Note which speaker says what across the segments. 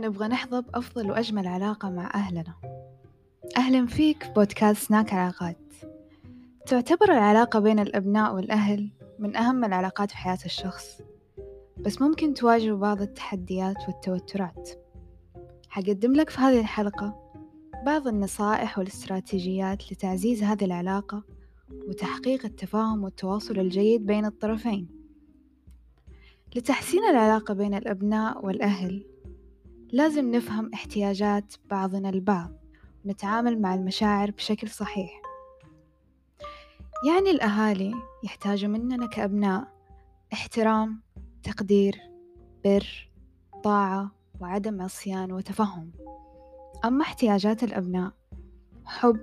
Speaker 1: نبغى نحظى بأفضل وأجمل علاقة مع أهلنا. أهلا فيك بودكاست سناك علاقات تعتبر العلاقة بين الأبناء والأهل من أهم العلاقات في حياة الشخص بس ممكن تواجه بعض التحديات والتوترات. حقدم لك في هذه الحلقة بعض النصائح والاستراتيجيات لتعزيز هذه العلاقة وتحقيق التفاهم والتواصل الجيد بين الطرفين. لتحسين العلاقة بين الأبناء والأهل لازم نفهم احتياجات بعضنا البعض ونتعامل مع المشاعر بشكل صحيح. يعني الأهالي يحتاجوا مننا كأبناء احترام تقدير بر طاعة وعدم عصيان وتفهم. أما احتياجات الأبناء حب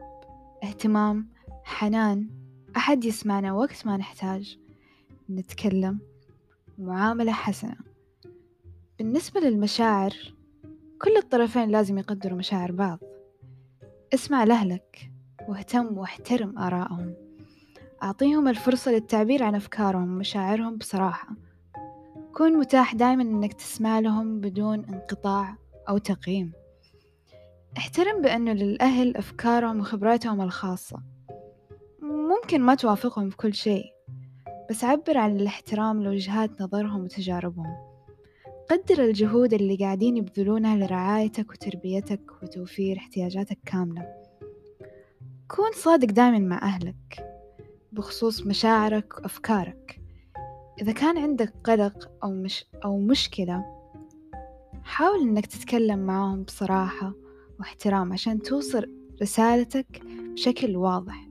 Speaker 1: اهتمام حنان أحد يسمعنا وقت ما نحتاج نتكلم معاملة حسنة. بالنسبة للمشاعر كل الطرفين لازم يقدروا مشاعر بعض. اسمع لأهلك واهتم واحترم آرائهم. أعطيهم الفرصة للتعبير عن أفكارهم ومشاعرهم بصراحة. كون متاح دايما إنك تسمع لهم بدون انقطاع أو تقييم. احترم بأنه للأهل أفكارهم وخبراتهم الخاصة. ممكن ما توافقهم في كل شيء بس عبر عن الاحترام لوجهات نظرهم وتجاربهم. قدر الجهود اللي قاعدين يبذلونها لرعايتك وتربيتك وتوفير احتياجاتك كاملة. كون صادق دايما مع أهلك بخصوص مشاعرك وأفكارك. إذا كان عندك قلق أو, مش أو مشكلة حاول إنك تتكلم معاهم بصراحة واحترام عشان توصل رسالتك بشكل واضح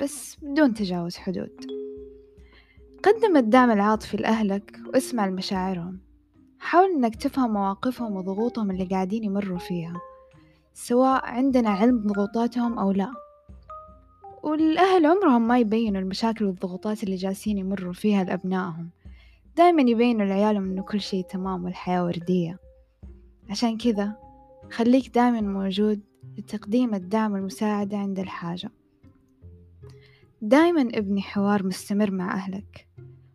Speaker 1: بس بدون تجاوز حدود. قدم الدعم العاطفي لأهلك واسمع لمشاعرهم. حاول إنك تفهم مواقفهم وضغوطهم اللي قاعدين يمروا فيها سواء عندنا علم بضغوطاتهم أو لا. والأهل عمرهم ما يبينوا المشاكل والضغوطات اللي جالسين يمروا فيها لأبنائهم. دايما يبينوا لعيالهم إنه كل شي تمام والحياة وردية. عشان كذا خليك دايما موجود لتقديم الدعم والمساعدة عند الحاجة. دايما ابني حوار مستمر مع أهلك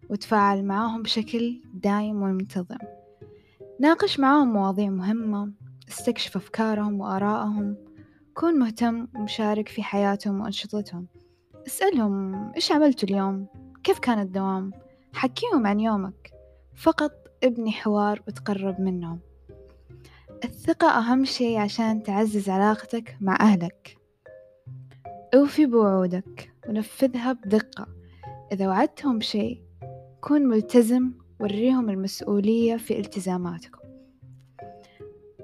Speaker 1: وتفاعل معاهم بشكل دايم ومنتظم. ناقش معاهم مواضيع مهمة استكشف أفكارهم وآرائهم كون مهتم ومشارك في حياتهم وأنشطتهم. اسألهم إيش عملتوا اليوم؟ كيف كان الدوام؟ حكيهم عن يومك. فقط ابني حوار وتقرب منهم. الثقة أهم شي عشان تعزز علاقتك مع أهلك. أوفي بوعودك ونفذها بدقة. إذا وعدتهم بشي كون ملتزم وريهم المسؤولية في التزاماتكم.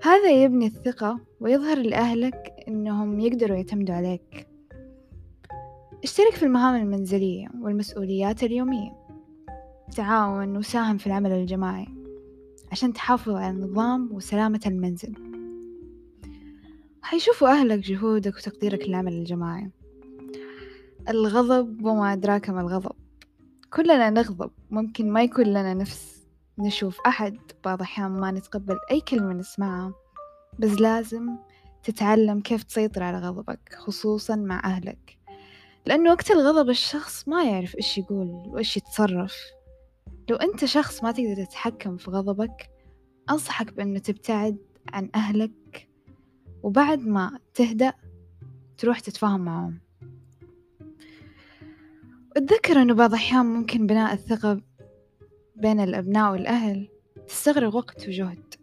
Speaker 1: هذا يبني الثقة ويظهر لأهلك إنهم يقدروا يعتمدوا عليك. اشترك في المهام المنزلية والمسؤوليات اليومية. تعاون وساهم في العمل الجماعي عشان تحافظ على النظام وسلامة المنزل. حيشوفوا أهلك جهودك وتقديرك للعمل الجماعي. الغضب وما أدراك ما الغضب. كلنا نغضب. ممكن ما يكون لنا نفس نشوف أحد. بعض الأحيان ما نتقبل أي كلمة نسمعها. بس لازم تتعلم كيف تسيطر على غضبك خصوصا مع أهلك. لأنه وقت الغضب الشخص ما يعرف إيش يقول وإيش يتصرف. لو أنت شخص ما تقدر تتحكم في غضبك أنصحك بأنه تبتعد عن أهلك. وبعد ما تهدأ تروح تتفاهم معهم. أتذكر أنه بعض الأحيان ممكن بناء الثقة بين الأبناء والأهل تستغرق وقت وجهد.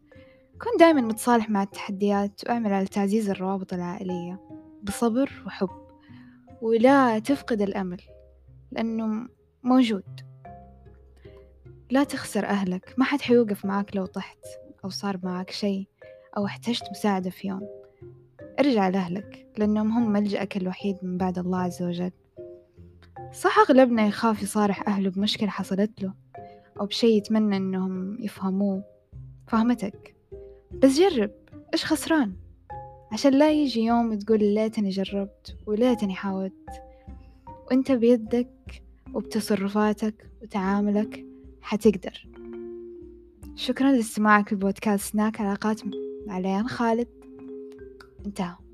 Speaker 1: كن دايما متصالح مع التحديات وأعمل على تعزيز الروابط العائلية بصبر وحب ولا تفقد الأمل لأنه موجود. لا تخسر أهلك ما حد حيوقف معاك لو طحت أو صار معاك شي أو احتجت مساعدة في يوم. ارجع لأهلك لأنهم هم ملجأك الوحيد من بعد الله عز وجل. صح أغلبنا يخاف يصارح أهله بمشكلة حصلت له أو بشي يتمنى إنهم يفهموه. فهمتك. بس جرب إيش خسران؟ عشان لا يجي يوم تقول ليتني جربت وليتني حاولت. وإنت بيدك وبتصرفاتك وتعاملك حتقدر. شكرا لاستماعك لبودكاست سناك علاقات مع ليان خالد. انتهى.